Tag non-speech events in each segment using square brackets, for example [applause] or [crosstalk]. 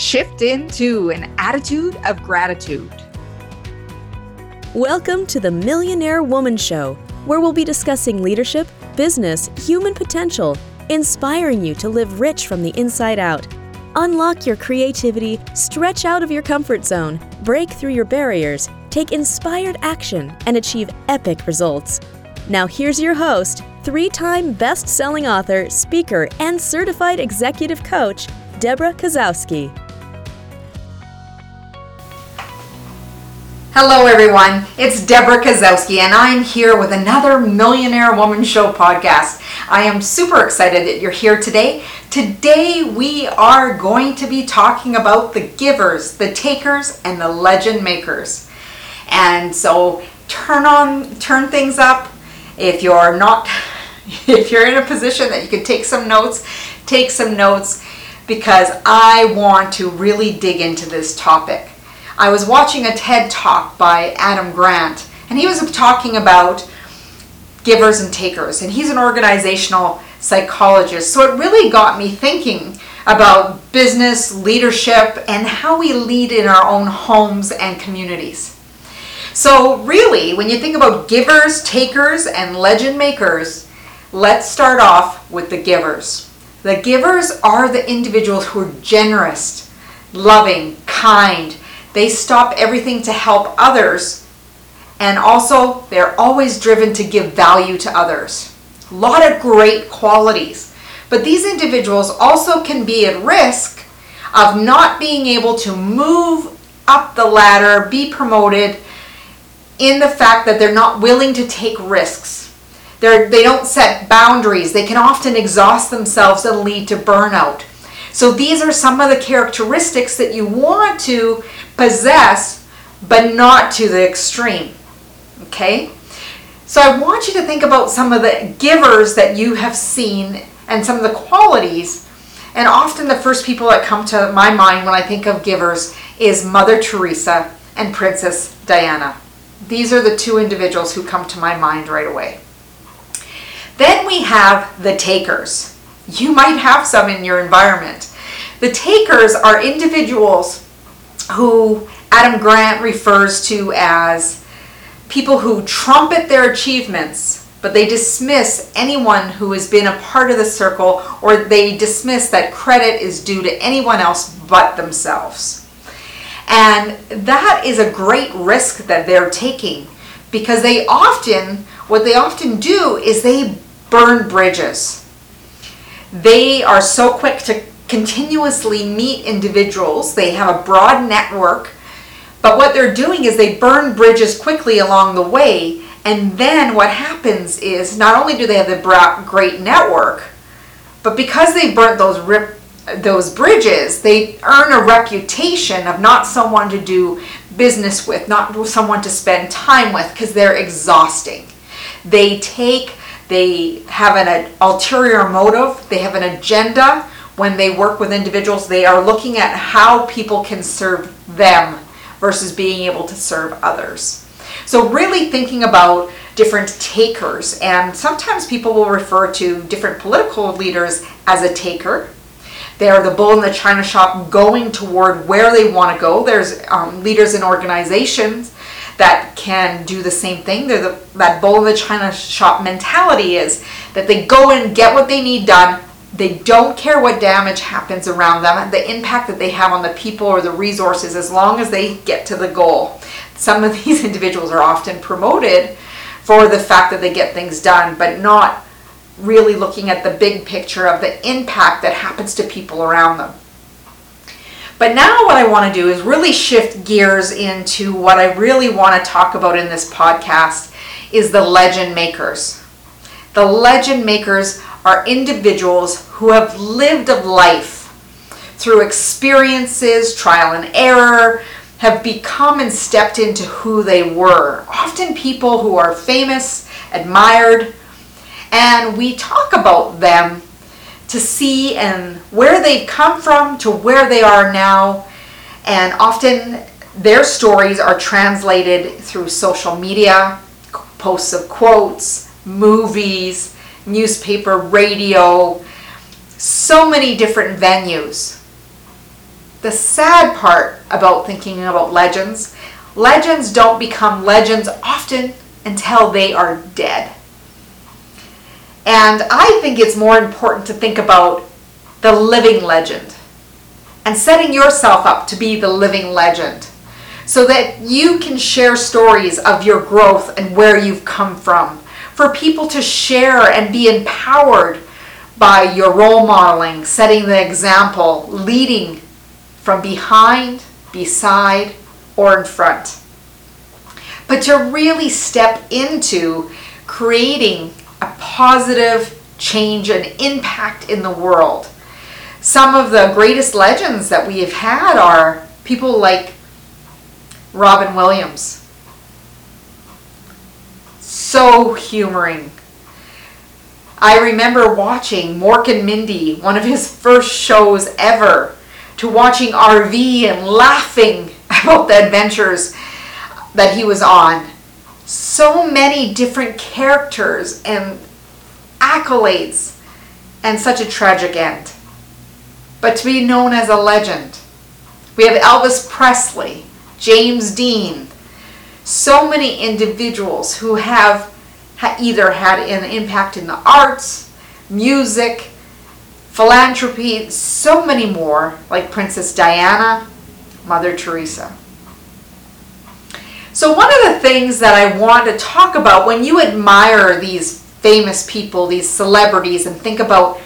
shift into an attitude of gratitude. Welcome to the Millionaire Woman Show, where we'll be discussing leadership, business, human potential, inspiring you to live rich from the inside out. Unlock your creativity, stretch out of your comfort zone, break through your barriers, take inspired action, and achieve epic results. Now, here's your host, three time best selling author, speaker, and certified executive coach, Debra Kasowski. Hello, everyone. It's Debra Kasowski, and I'm here with another Millionaire Woman Show podcast. I am super excited that you're here today. Today, we are going to be talking about the givers, the takers, and the legend makers. And so, turn on, turn things up. If you're not, [laughs] if you're in a position that you can take some notes, take some notes because I want to really dig into this topic. I was watching a TED talk by Adam Grant, and he was talking about givers and takers, and he's an organizational psychologist. So it really got me thinking about business, leadership, and how we lead in our own homes and communities. So, really, when you think about givers, takers, and legend makers, let's start off with the givers. The givers are the individuals who are generous, loving, kind. They stop everything to help others. And also, they're always driven to give value to others. A lot of great qualities. But these individuals also can be at risk of not being able to move up the ladder, be promoted, in the fact that they're not willing to take risks they're, they don't set boundaries. They can often exhaust themselves and lead to burnout. So these are some of the characteristics that you want to possess, but not to the extreme. Okay? So I want you to think about some of the givers that you have seen and some of the qualities. And often the first people that come to my mind when I think of givers is Mother Teresa and Princess Diana. These are the two individuals who come to my mind right away. Then we have the takers. You might have some in your environment. The takers are individuals who Adam Grant refers to as people who trumpet their achievements, but they dismiss anyone who has been a part of the circle or they dismiss that credit is due to anyone else but themselves. And that is a great risk that they're taking because they often, what they often do is they burn bridges. They are so quick to continuously meet individuals, they have a broad network, but what they're doing is they burn bridges quickly along the way. And then what happens is not only do they have the great network, but because they burnt those rip, those bridges, they earn a reputation of not someone to do business with, not someone to spend time with, because they're exhausting. They take they have an ulterior motive, they have an agenda. When they work with individuals, they are looking at how people can serve them versus being able to serve others. So, really thinking about different takers, and sometimes people will refer to different political leaders as a taker. They are the bull in the china shop going toward where they want to go. There's um, leaders in organizations that can do the same thing. They're the, that bull in the china shop mentality is that they go and get what they need done. They don't care what damage happens around them, the impact that they have on the people or the resources, as long as they get to the goal. Some of [laughs] these individuals are often promoted for the fact that they get things done, but not really looking at the big picture of the impact that happens to people around them. But now what I want to do is really shift gears into what I really want to talk about in this podcast is the legend makers. The legend makers are individuals who have lived a life through experiences, trial and error, have become and stepped into who they were. Often people who are famous, admired, and we talk about them to see and where they've come from to where they are now. And often their stories are translated through social media, posts of quotes, movies, newspaper, radio, so many different venues. the sad part about thinking about legends, legends don't become legends often until they are dead. And I think it's more important to think about the living legend and setting yourself up to be the living legend so that you can share stories of your growth and where you've come from. For people to share and be empowered by your role modeling, setting the example, leading from behind, beside, or in front. But to really step into creating a positive change and impact in the world. Some of the greatest legends that we have had are people like Robin Williams. So humoring. I remember watching Mork and Mindy, one of his first shows ever, to watching RV and laughing [laughs] about the adventures that he was on. So many different characters and accolades, and such a tragic end. But to be known as a legend. We have Elvis Presley, James Dean, so many individuals who have either had an impact in the arts, music, philanthropy, so many more, like Princess Diana, Mother Teresa. So, one of the things that I want to talk about when you admire these famous people, these celebrities, and think about,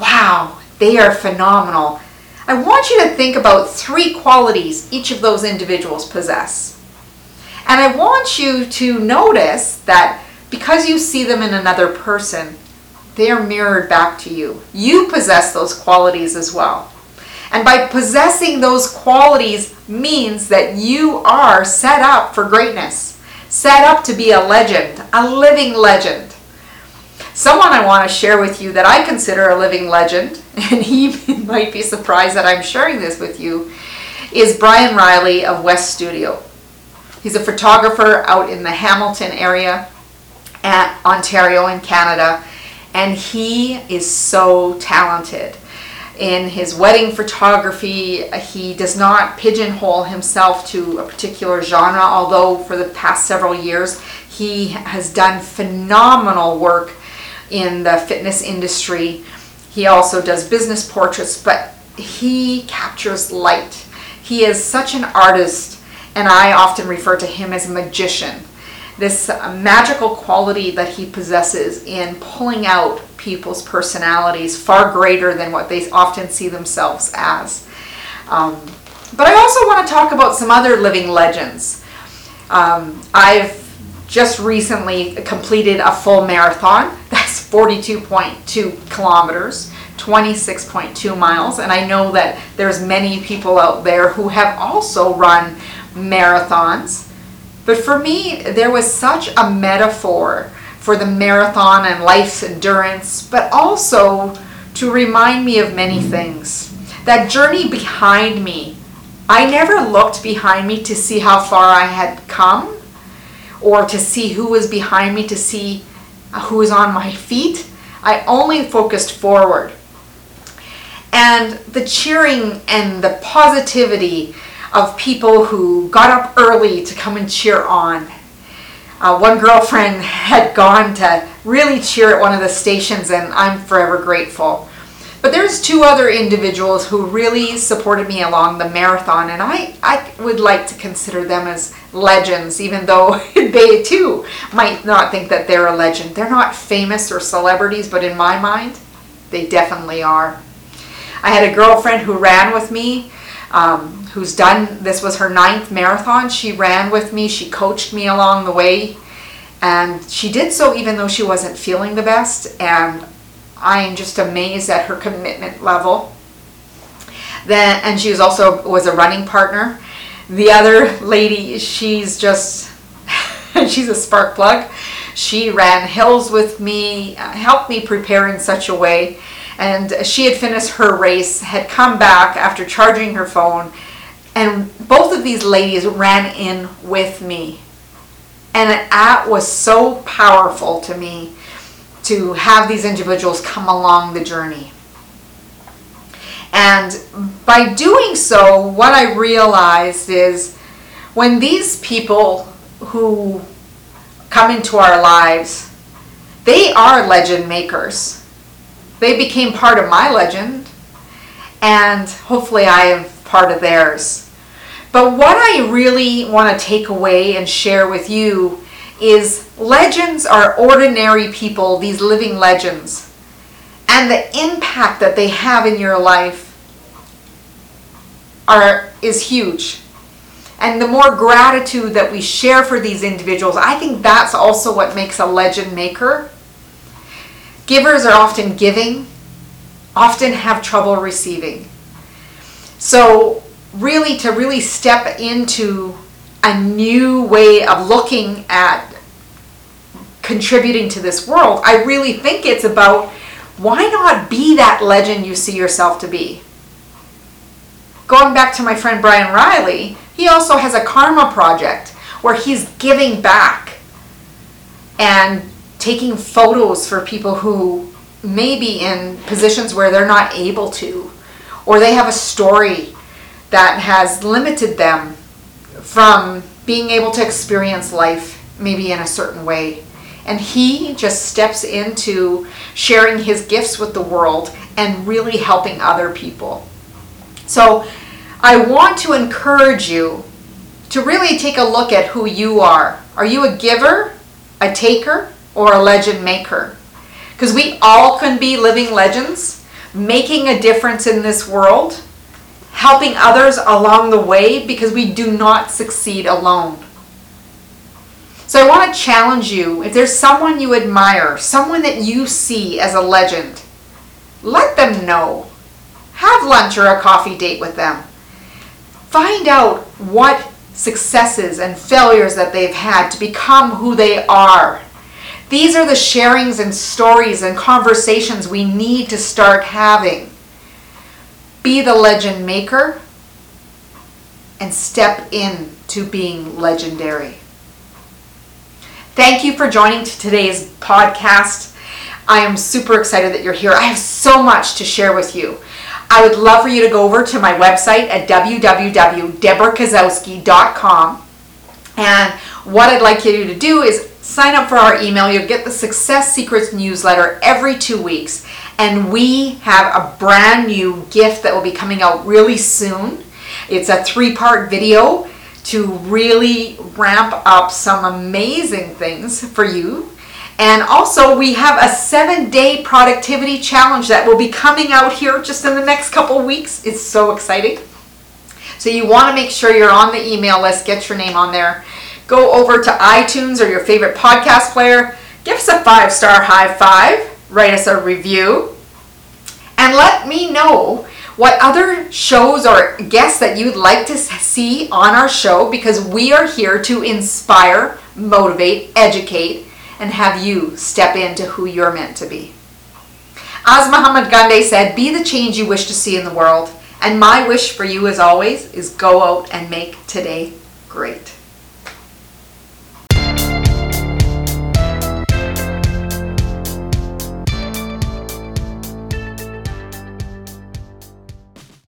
wow, they are phenomenal. I want you to think about three qualities each of those individuals possess. And I want you to notice that because you see them in another person, they are mirrored back to you. You possess those qualities as well. And by possessing those qualities means that you are set up for greatness, set up to be a legend, a living legend. Someone I want to share with you that I consider a living legend, [laughs] and he might be surprised that I'm sharing this with you, is Brian Riley of West Studio. He's a photographer out in the Hamilton area at Ontario in Canada, and he is so talented. In his wedding photography, he does not pigeonhole himself to a particular genre, although for the past several years he has done phenomenal work in the fitness industry. He also does business portraits, but he captures light. He is such an artist, and I often refer to him as a magician. This magical quality that he possesses in pulling out people's personalities far greater than what they often see themselves as. Um, but I also want to talk about some other living legends. Um, I've just recently completed a full marathon. [laughs] That's 42.2 kilometers, 26.2 miles, and I know that there's many people out there who have also run marathons. But for me, there was such a metaphor for the marathon and life's endurance, but also to remind me of many things. That journey behind me, I never looked behind me to see how far I had come or to see who was behind me, to see who was on my feet. I only focused forward. And the cheering and the positivity of people who got up early to come and cheer on. Uh, one girlfriend had gone to really cheer at one of the stations, and I'm forever grateful. But there's two other individuals who really supported me along the marathon, and I, I would like to consider them as legends, even though [laughs] they too might not think that they're a legend. They're not famous or celebrities, but in my mind, they definitely are. I had a girlfriend who ran with me, um, who's done, this was her ninth marathon. She ran with me, she coached me along the way, and she did so even though she wasn't feeling the best. And I am just amazed at her commitment level. Then, and she was also was a running partner. The other lady, she's just, [laughs] she's a spark plug. She ran hills with me, uh, helped me prepare in such a way. And she had finished her race, had come back after charging her phone, and both of these ladies ran in with me. And that was so powerful to me to have these individuals come along the journey. And by doing so, what I realized is when these people who come into our lives, they are legend makers. They became part of my legend, and hopefully, I am part of theirs. But what I really want to take away and share with you is legends are ordinary people, these living legends, and the impact that they have in your life are is huge. And the more gratitude that we share for these individuals, I think that's also what makes a legend maker. Givers are often giving, often have trouble receiving. So, really, to really step into a new way of looking at contributing to this world, I really think it's about why not be that legend you see yourself to be? Going back to my friend Brian Riley, he also has a karma project where he's giving back and taking photos for people who may be in positions where they're not able to, or they have a story that has limited them from being able to experience life maybe in a certain way. And he just steps into sharing his gifts with the world and really helping other people. So I want to encourage you to really take a look at who you are. Are you a giver, a taker, or a legend maker? Because we all can be living legends, making a difference in this world helping others along the way because we do not succeed alone. So I want to challenge you if there's someone you admire, someone that you see as a legend, let them know. Have lunch or a coffee date with them. Find out what successes and failures that they've had to become who they are. These are the sharings and stories and conversations we need to start having be the legend maker and step in to being legendary. Thank you for joining today's podcast. I am super excited that you're here. I have so much to share with you. I would love for you to go over to my website at www.debrakasowski.com. And what I'd like you to do is sign up for our email. You'll get the Success Secrets newsletter every two weeks. And we have a brand new gift that will be coming out really soon. It's a three part video to really ramp up some amazing things for you. And also, we have a seven day productivity challenge that will be coming out here just in the next couple weeks. It's so exciting. So, you want to make sure you're on the email list, get your name on there. Go over to iTunes or your favorite podcast player, give us a five star high five write us a review, and let me know what other shows or guests that you'd like to see on our show because we are here to inspire, motivate, educate, and have you step into who you're meant to be. As Muhammad Gandhi said, be the change you wish to see in the world. And my wish for you, as always, is go out and make today great.